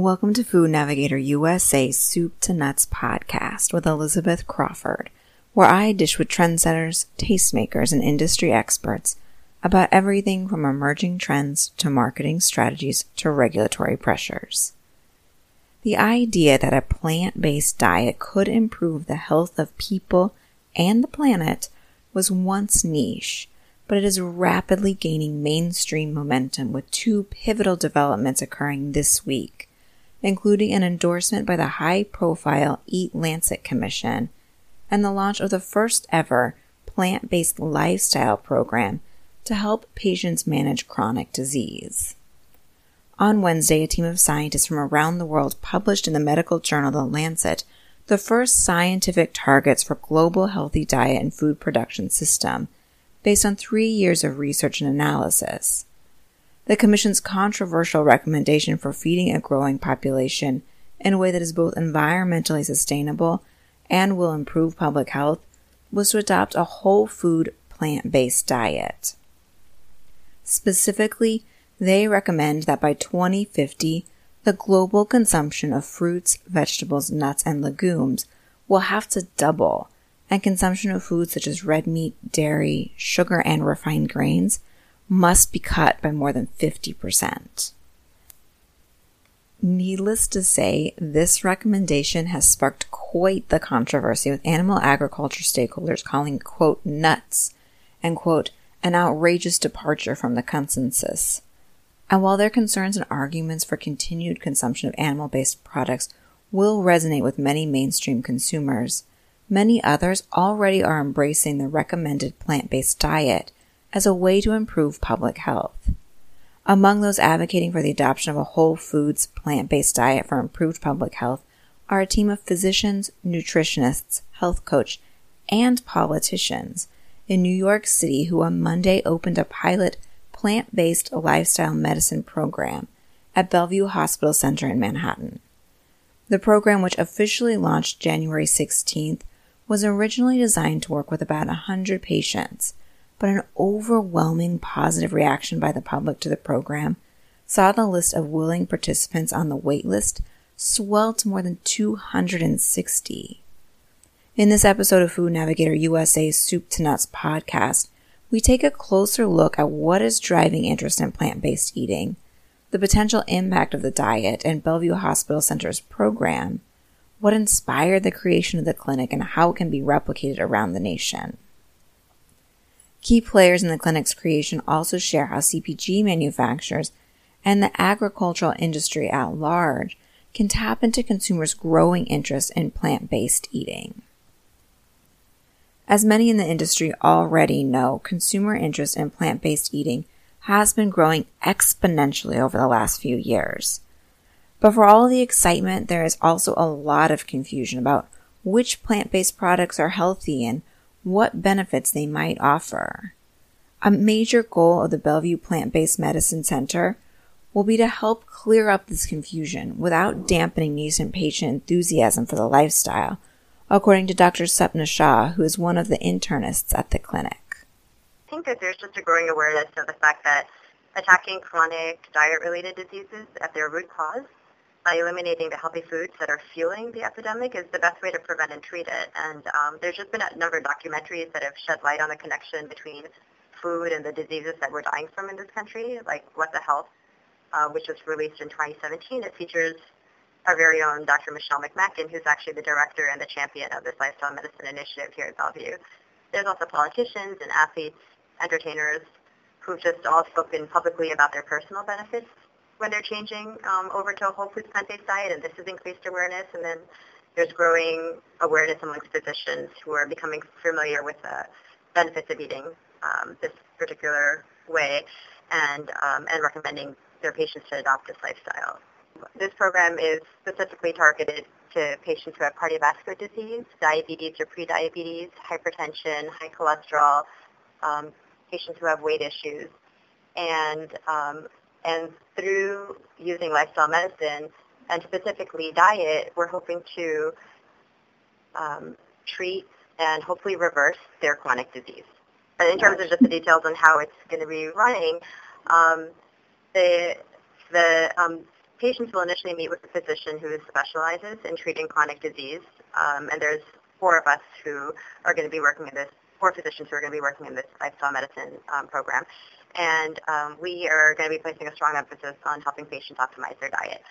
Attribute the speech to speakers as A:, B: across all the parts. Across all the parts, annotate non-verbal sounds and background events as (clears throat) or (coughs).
A: Welcome to Food Navigator USA's Soup to Nuts podcast with Elizabeth Crawford, where I dish with trendsetters, tastemakers, and industry experts about everything from emerging trends to marketing strategies to regulatory pressures. The idea that a plant based diet could improve the health of people and the planet was once niche, but it is rapidly gaining mainstream momentum with two pivotal developments occurring this week including an endorsement by the high profile Eat Lancet Commission and the launch of the first ever plant based lifestyle program to help patients manage chronic disease. On Wednesday, a team of scientists from around the world published in the medical journal The Lancet the first scientific targets for global healthy diet and food production system based on three years of research and analysis the Commission's controversial recommendation for feeding a growing population in a way that is both environmentally sustainable and will improve public health was to adopt a whole food plant based diet. Specifically, they recommend that by 2050, the global consumption of fruits, vegetables, nuts, and legumes will have to double, and consumption of foods such as red meat, dairy, sugar, and refined grains must be cut by more than 50%. Needless to say, this recommendation has sparked quite the controversy with animal agriculture stakeholders calling, quote, nuts and, quote, an outrageous departure from the consensus. And while their concerns and arguments for continued consumption of animal based products will resonate with many mainstream consumers, many others already are embracing the recommended plant based diet as a way to improve public health. Among those advocating for the adoption of a whole foods plant based diet for improved public health are a team of physicians, nutritionists, health coach, and politicians in New York City who on Monday opened a pilot plant based lifestyle medicine program at Bellevue Hospital Center in Manhattan. The program, which officially launched January 16th, was originally designed to work with about 100 patients but an overwhelming positive reaction by the public to the program saw the list of willing participants on the waitlist swell to more than 260. In this episode of Food Navigator USA's Soup to Nuts podcast, we take a closer look at what is driving interest in plant based eating, the potential impact of the diet and Bellevue Hospital Center's program, what inspired the creation of the clinic, and how it can be replicated around the nation. Key players in the clinic's creation also share how CPG manufacturers and the agricultural industry at large can tap into consumers' growing interest in plant based eating. As many in the industry already know, consumer interest in plant based eating has been growing exponentially over the last few years. But for all the excitement, there is also a lot of confusion about which plant based products are healthy and what benefits they might offer. A major goal of the Bellevue Plant Based Medicine Center will be to help clear up this confusion without dampening nascent patient enthusiasm for the lifestyle, according to Dr. Sapna Shah, who is one of the internists at the clinic.
B: I think that there's just a growing awareness of the fact that attacking chronic diet-related diseases at their root cause by eliminating the healthy foods that are fueling the epidemic is the best way to prevent and treat it. And um, there's just been a number of documentaries that have shed light on the connection between food and the diseases that we're dying from in this country, like What the Health, uh, which was released in 2017. It features our very own Dr. Michelle McMacken, who's actually the director and the champion of this lifestyle medicine initiative here at Bellevue. There's also politicians and athletes, entertainers, who've just all spoken publicly about their personal benefits when they're changing um, over to a whole foods plant-based diet, and this has increased awareness. And then there's growing awareness amongst physicians who are becoming familiar with the benefits of eating um, this particular way and, um, and recommending their patients to adopt this lifestyle. This program is specifically targeted to patients who have cardiovascular disease, diabetes or prediabetes, hypertension, high cholesterol, um, patients who have weight issues, and um, and through using lifestyle medicine and specifically diet, we're hoping to um, treat and hopefully reverse their chronic disease. And in terms of just the details on how it's going to be running, um, the the um, patients will initially meet with a physician who specializes in treating chronic disease, um, and there's four of us who are going to be working in this, four physicians who are going to be working in this lifestyle medicine um, program. And um, we are going to be placing a strong emphasis on helping patients optimize their diet.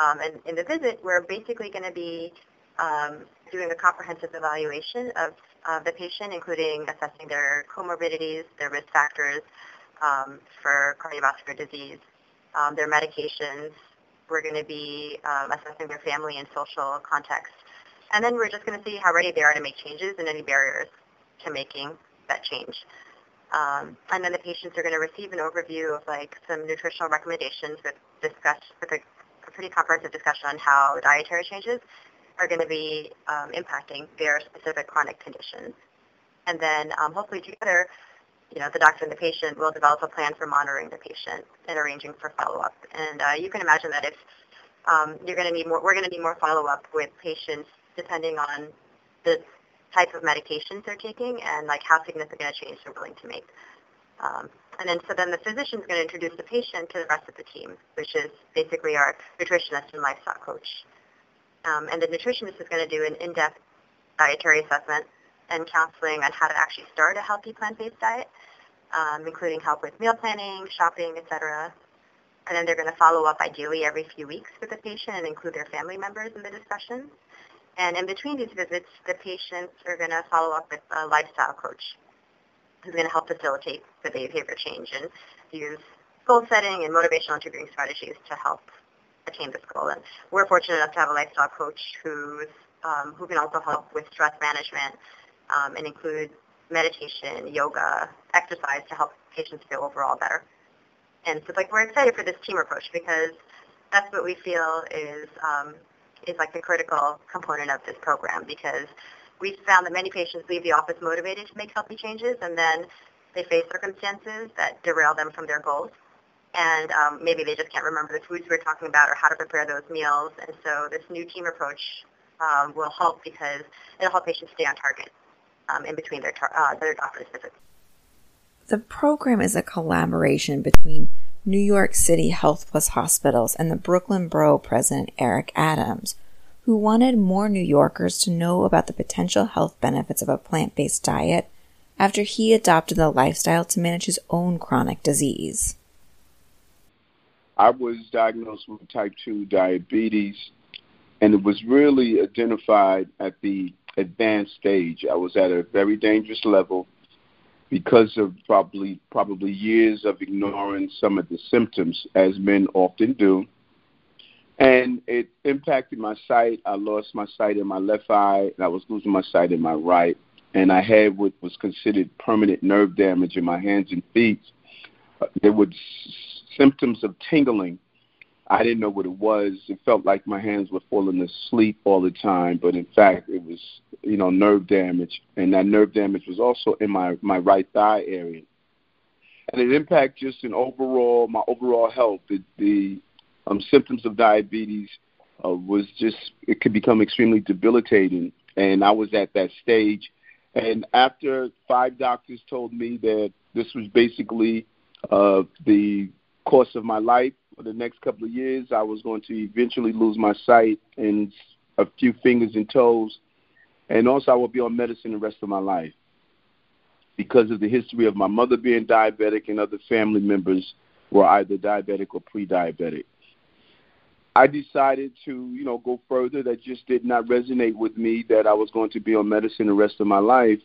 B: Um, and in the visit, we're basically going to be um, doing a comprehensive evaluation of, the patient, including assessing their comorbidities, their risk factors um, for cardiovascular disease, um, their medications. We're going to be um, assessing their family and social context. And then we're just going to see how ready they are to make changes and any barriers to making that change. Um, and then the patients are going to receive an overview of like some nutritional recommendations with discuss with a, a pretty comprehensive discussion on how dietary changes are going to be um, impacting their specific chronic conditions. And then um, hopefully together, you know, the doctor and the patient will develop a plan for monitoring the patient and arranging for follow-up. And uh, you can imagine that if um, you're going to need more, we're going to need more follow-up with patients depending on the type of medications they're taking and like how significant a change they're willing to make. Um, and then so then the physician is going to introduce the patient to the rest of the team, which is basically our nutritionist and lifestyle coach. Um, and the nutritionist is going to do an in-depth dietary assessment and counseling on how to actually start a healthy plant-based diet, um, including help with meal planning, shopping, etc. And then they're going to follow up ideally every few weeks with the patient and include their family members in the discussion. And in between these visits, the patients are going to follow up with a lifestyle coach who's going to help facilitate the behavior change and use goal setting and motivational interviewing strategies to help attain this goal. And we're fortunate enough to have a lifestyle coach who's, um, who can also help with stress management um, and include meditation, yoga, exercise to help patients feel overall better. And so like we're excited for this team approach because that's what we feel is um, is like the critical component of this program because we found that many patients leave the office motivated to make healthy changes and then they face circumstances that derail them from their goals. And um, maybe they just can't remember the foods we are talking about or how to prepare those meals. And so this new team approach um, will help because it'll help patients stay on target um, in between their, tar- uh, their doctor's visits.
A: The program is a collaboration between New York City Health Plus Hospitals and the Brooklyn Borough President Eric Adams, who wanted more New Yorkers to know about the potential health benefits of a plant based diet after he adopted the lifestyle to manage his own chronic disease.
C: I was diagnosed with type 2 diabetes, and it was really identified at the advanced stage. I was at a very dangerous level because of probably probably years of ignoring some of the symptoms as men often do. And it impacted my sight. I lost my sight in my left eye and i was losing my sight in my right. And i had what was considered permanent nerve damage in my hands and feet. There were symptoms of tingling I didn't know what it was. It felt like my hands were falling asleep all the time, but in fact, it was you know nerve damage, and that nerve damage was also in my my right thigh area, and it impacted just in overall my overall health. The, the um, symptoms of diabetes uh, was just it could become extremely debilitating, and I was at that stage. And after five doctors told me that this was basically uh, the course of my life, for the next couple of years, I was going to eventually lose my sight and a few fingers and toes, and also I will be on medicine the rest of my life because of the history of my mother being diabetic and other family members were either diabetic or pre-diabetic. I decided to, you know, go further. That just did not resonate with me. That I was going to be on medicine the rest of my life.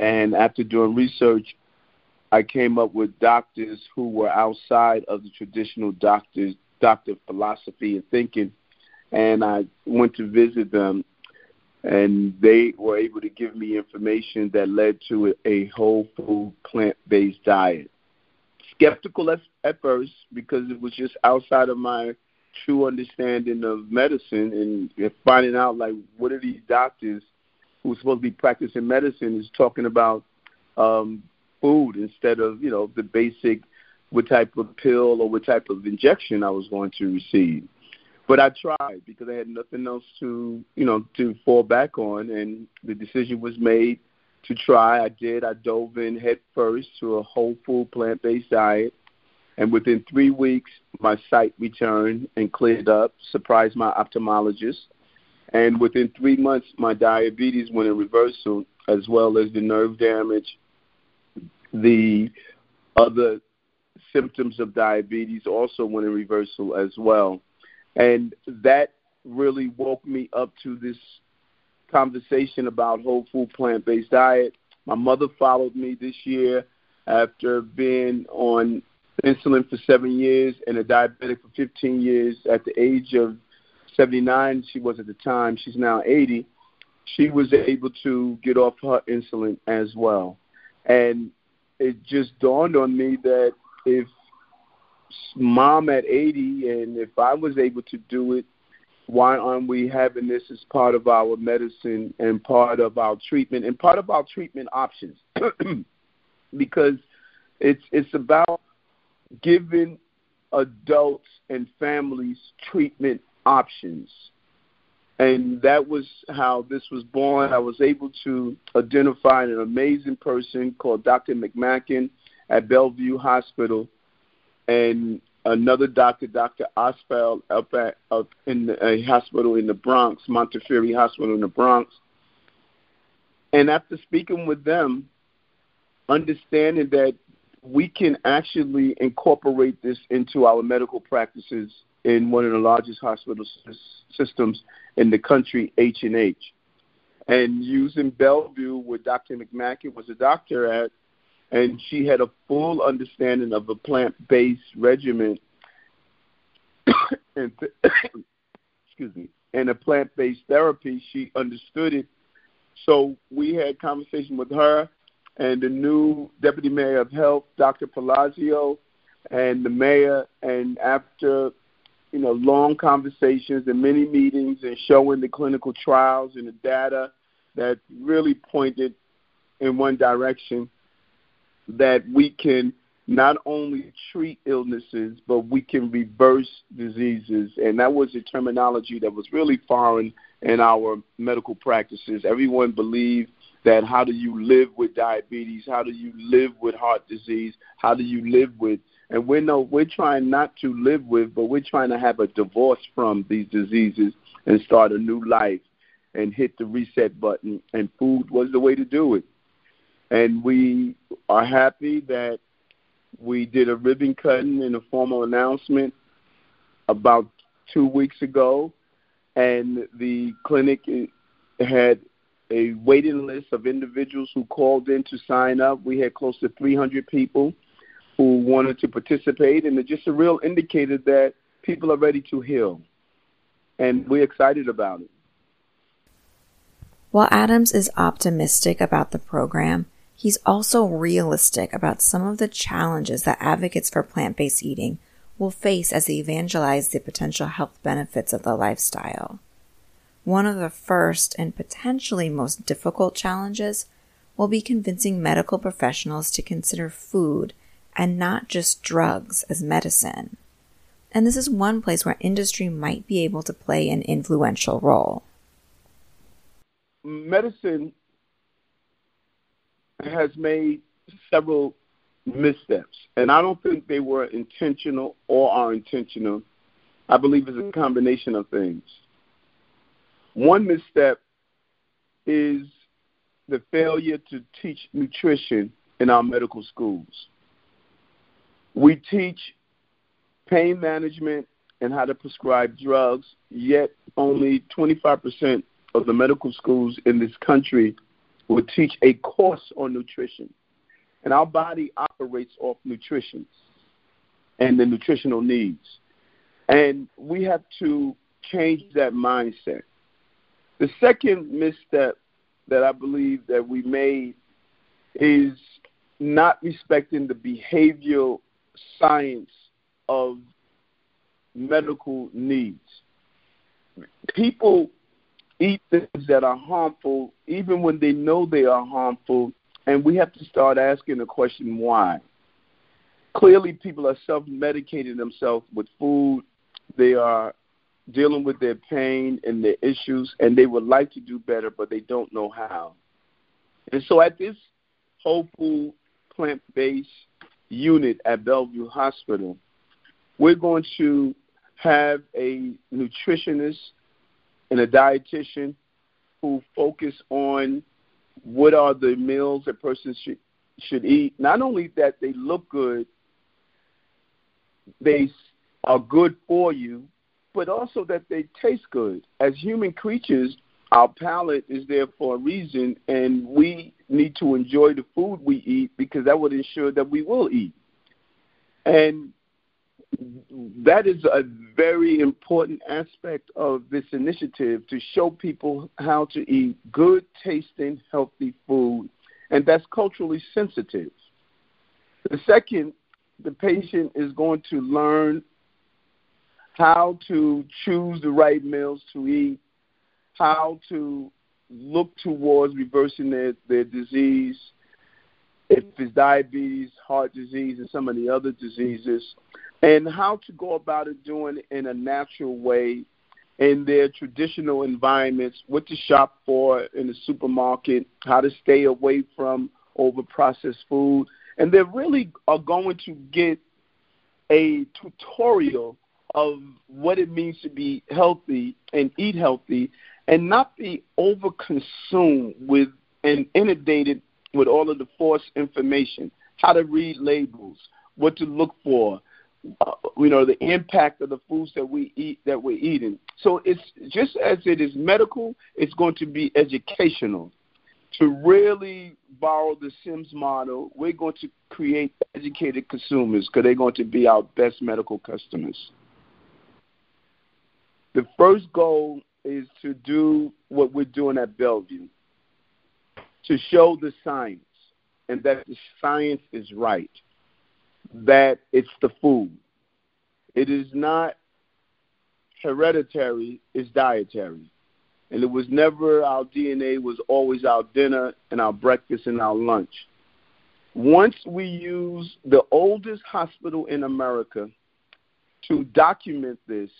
C: And after doing research, I came up with doctors who were outside of the traditional doctors doctor philosophy and thinking and I went to visit them and they were able to give me information that led to a whole food plant based diet. Skeptical at, at first because it was just outside of my true understanding of medicine and finding out like what are these doctors who are supposed to be practicing medicine is talking about um food instead of you know the basic what type of pill or what type of injection I was going to receive. But I tried because I had nothing else to you know to fall back on, and the decision was made to try. I did. I dove in head first to a whole food plant based diet, And within three weeks, my sight returned and cleared up, surprised my ophthalmologist. And within three months, my diabetes went in reversal, as well as the nerve damage, the other symptoms of diabetes also went in reversal as well. And that really woke me up to this conversation about whole food plant based diet. My mother followed me this year after being on insulin for seven years and a diabetic for 15 years. At the age of 79, she was at the time, she's now 80. She was able to get off her insulin as well. And it just dawned on me that if mom at 80 and if I was able to do it, why aren't we having this as part of our medicine and part of our treatment and part of our treatment options? (clears throat) because it's it's about giving adults and families treatment options. And that was how this was born. I was able to identify an amazing person called Dr. McMacken at Bellevue Hospital and another doctor, Dr. Ostfeld, up at up in a hospital in the Bronx, Montefiore Hospital in the Bronx. And after speaking with them, understanding that we can actually incorporate this into our medical practices in one of the largest hospital systems in the country, H and using Bellevue, where Dr. McMacken was a doctor at, and she had a full understanding of a plant-based regimen (coughs) and (coughs) excuse me and a plant-based therapy she understood it so we had conversation with her and the new deputy mayor of health dr Palacio, and the mayor and after you know long conversations and many meetings and showing the clinical trials and the data that really pointed in one direction that we can not only treat illnesses, but we can reverse diseases. And that was a terminology that was really foreign in our medical practices. Everyone believed that how do you live with diabetes? How do you live with heart disease? How do you live with and we're no we're trying not to live with, but we're trying to have a divorce from these diseases and start a new life and hit the reset button and food was the way to do it. And we are happy that we did a ribbon cutting and a formal announcement about two weeks ago, and the clinic had a waiting list of individuals who called in to sign up. We had close to 300 people who wanted to participate, and it's just a real indicator that people are ready to heal, and we're excited about it.
A: While Adams is optimistic about the program, He's also realistic about some of the challenges that advocates for plant based eating will face as they evangelize the potential health benefits of the lifestyle. One of the first and potentially most difficult challenges will be convincing medical professionals to consider food and not just drugs as medicine. And this is one place where industry might be able to play an influential role.
C: Medicine has made several missteps, and I don't think they were intentional or are intentional. I believe it's a combination of things. One misstep is the failure to teach nutrition in our medical schools. We teach pain management and how to prescribe drugs, yet only 25% of the medical schools in this country will teach a course on nutrition. And our body operates off nutrition and the nutritional needs. And we have to change that mindset. The second misstep that I believe that we made is not respecting the behavioral science of medical needs. People eat things that are harmful even when they know they are harmful, and we have to start asking the question why. Clearly, people are self medicating themselves with food. They are dealing with their pain and their issues, and they would like to do better, but they don't know how. And so, at this whole food, plant based unit at Bellevue Hospital, we're going to have a nutritionist and a dietitian who focus on what are the meals a person should should eat. Not only that they look good, they are good for you, but also that they taste good. As human creatures, our palate is there for a reason, and we need to enjoy the food we eat because that would ensure that we will eat. And that is a very important aspect of this initiative to show people how to eat good tasting, healthy food, and that's culturally sensitive. The second, the patient is going to learn how to choose the right meals to eat, how to look towards reversing their, their disease, if it's diabetes, heart disease, and some of the other diseases, and how to go about it doing it in a natural way in their traditional environments, what to shop for in the supermarket, how to stay away from over processed food. And they really are going to get a tutorial of what it means to be healthy and eat healthy and not be overconsumed with and inundated with all of the false information, how to read labels, what to look for, uh, you know, the impact of the foods that we eat that we're eating. So it's just as it is medical, it's going to be educational. To really borrow the Syms model, we're going to create educated consumers because they're going to be our best medical customers. The first goal is to do what we're doing at Bellevue to show the science and that the science is right, that it's the food. It is not hereditary, it's dietary. And it was never our DNA, was always our dinner and our breakfast and our lunch. Once we use the oldest hospital in America to document this,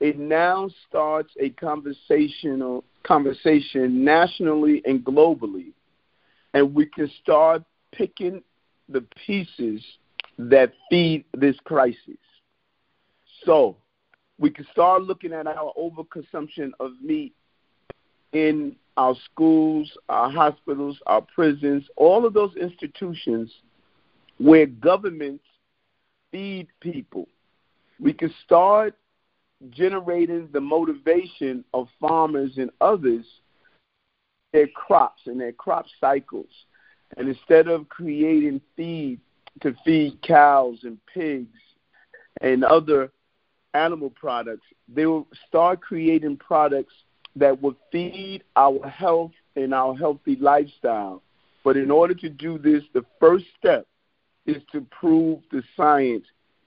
C: it now starts a conversational conversation nationally and globally, and we can start picking the pieces that feed this crisis. So we can start looking at our overconsumption of meat in our schools, our hospitals, our prisons, all of those institutions where governments feed people. We can start generating the motivation of farmers and others their crops and their crop cycles. And instead of creating feed to feed cows and pigs and other animal products, they will start creating products that will feed our health and our healthy lifestyle. But in order to do this, the first step is to prove the science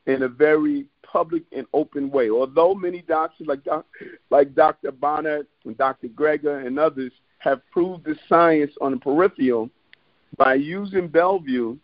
C: in a very public and open way. Although many doctors like like Dr. Barnard and Dr. Greger and others have proved the science on the peripheral, by using Bellevue,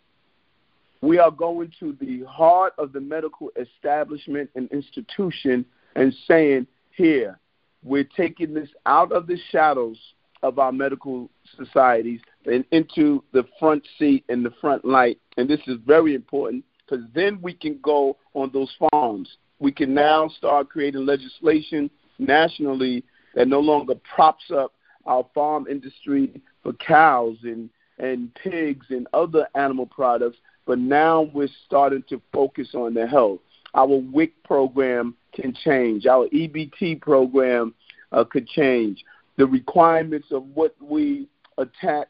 C: we are going to the heart of the medical establishment and institution and saying, here, we're taking this out of the shadows of our medical societies and into the front seat and the front light. And this is very important because then we can go on those farms. We can now start creating legislation nationally that no longer props up our farm industry for cows and, and pigs and other animal products, but now we're starting to focus on their health. Our WIC program can change. Our EBT program uh, could change. The requirements of what we attach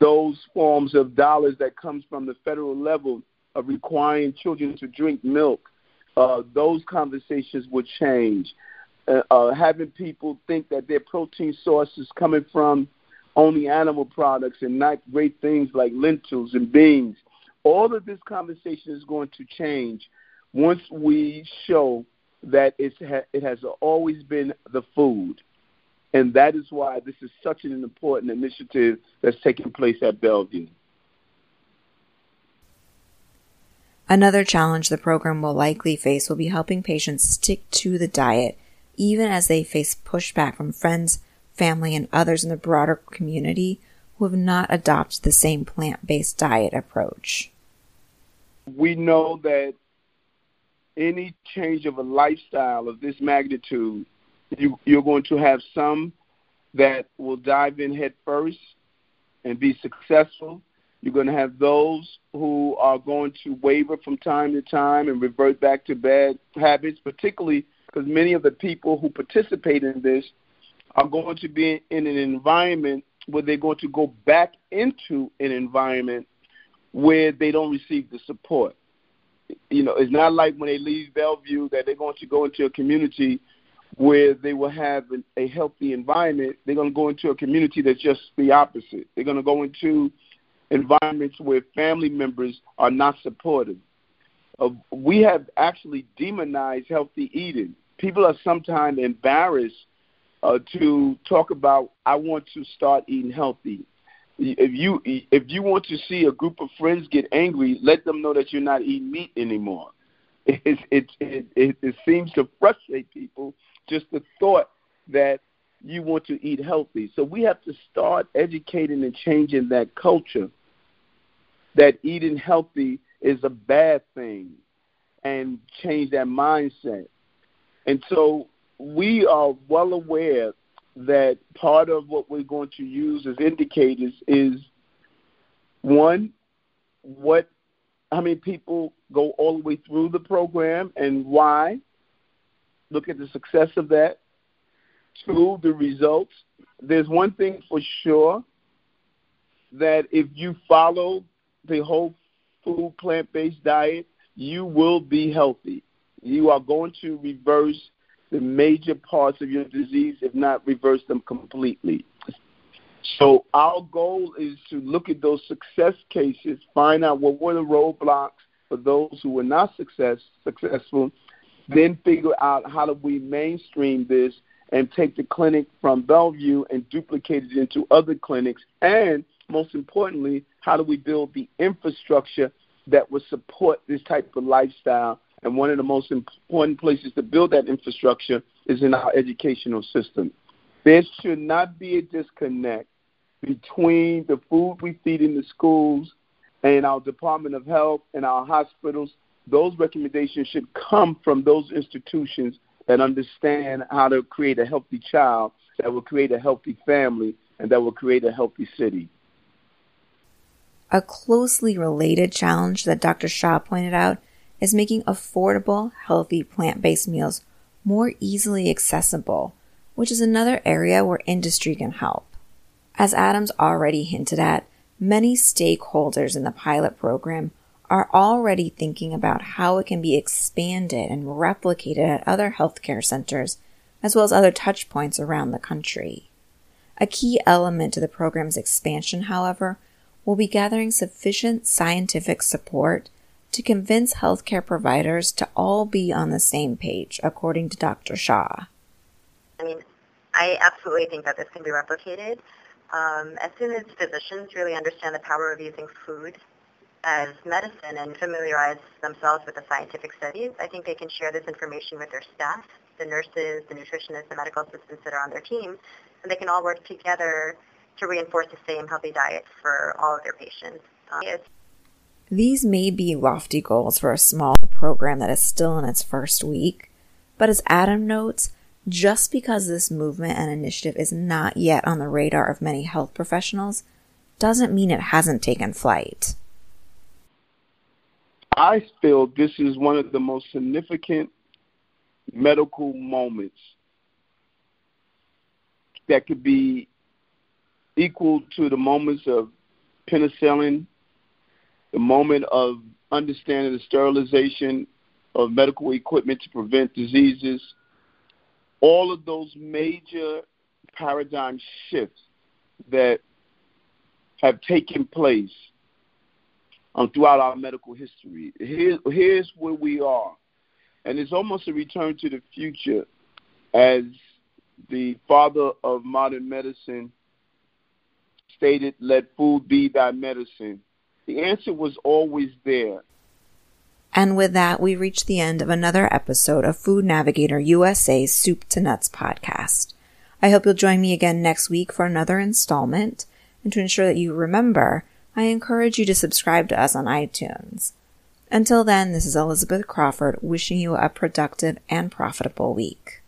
C: those forms of dollars that comes from the federal level of requiring children to drink milk, uh, those conversations would change. Uh, uh, having people think that their protein source is coming from only animal products and not great things like lentils and beans. All of this conversation is going to change once we show that it's ha- it has always been the food. And that is why this is such an important initiative that's taking place at Bellevue.
A: Another challenge the program will likely face will be helping patients stick to the diet, even as they face pushback from friends, family, and others in the broader community who have not adopted the same plant based diet approach?
C: We know that any change of a lifestyle of this magnitude, you, you're going to have some that will dive in head first and be successful. You're going to have those who are going to waver from time to time and revert back to bad habits, particularly because many of the people who participate in this are going to be in an environment where they're going to go back into an environment where they don't receive the support. You know, it's not like when they leave Bellevue that they're going to go into a community where they will have a healthy environment. They're going to go into a community that's just the opposite. They're going to go into environments where family members are not supportive. Uh, we have actually demonized healthy eating. People are sometimes embarrassed uh, to talk about I want to start eating healthy. If you if you want to see a group of friends get angry, let them know that you're not eating meat anymore. It it it, it, seems to frustrate people just the thought that you want to eat healthy. So we have to start educating and changing that culture that eating healthy is a bad thing and change that mindset. And so we are well aware that part of what we're going to use as indicators is one, what how many people go all the way through the program and why. Look at the success of that. Two, the results. There's one thing for sure that if you follow the whole food plant based diet, you will be healthy. You are going to reverse the major parts of your disease, if not reverse them completely. So our goal is to look at those success cases, find out what were the roadblocks for those who were not success, successful, then figure out how do we mainstream this and take the clinic from Bellevue and duplicate it into other clinics, and most importantly, how do we build the infrastructure that will support this type of lifestyle and one of the most important places to build that infrastructure is in our educational system. There should not be a disconnect between the food we feed in the schools and our Department of Health and our hospitals. Those recommendations should come from those institutions that understand how to create a healthy child, that will create a healthy family, and that will create a healthy city.
A: A closely related challenge that Dr. Shah pointed out is making affordable, healthy plant based meals more easily accessible, which is another area where industry can help. As Adams already hinted at, many stakeholders in the pilot program are already thinking about how it can be expanded and replicated at other healthcare centers, as well as other touchpoints around the country. A key element to the program's expansion, however, will be gathering sufficient scientific support to convince healthcare providers to all be on the same page, according to Dr. Shah.
B: I mean, I absolutely think that this can be replicated. Um, as soon as physicians really understand the power of using food as medicine and familiarize themselves with the scientific studies, I think they can share this information with their staff, the nurses, the nutritionists, the medical assistants that are on their team, and they can all work together to reinforce the same healthy diet for all of their patients. Um,
A: these may be lofty goals for a small program that is still in its first week, but as Adam notes, just because this movement and initiative is not yet on the radar of many health professionals doesn't mean it hasn't taken flight.
C: I feel this is one of the most significant medical moments that could be equal to the moments of penicillin the moment of understanding the sterilization of medical equipment to prevent diseases, all of those major paradigm shifts that have taken place um, throughout our medical history. Here, here's where we are. And it's almost a return to the future as the father of modern medicine stated, let food be thy medicine. The answer was always there.
A: And with that, we reach the end of another episode of Food Navigator USA's Soup to Nuts podcast. I hope you'll join me again next week for another installment. And to ensure that you remember, I encourage you to subscribe to us on iTunes. Until then, this is Elizabeth Crawford wishing you a productive and profitable week.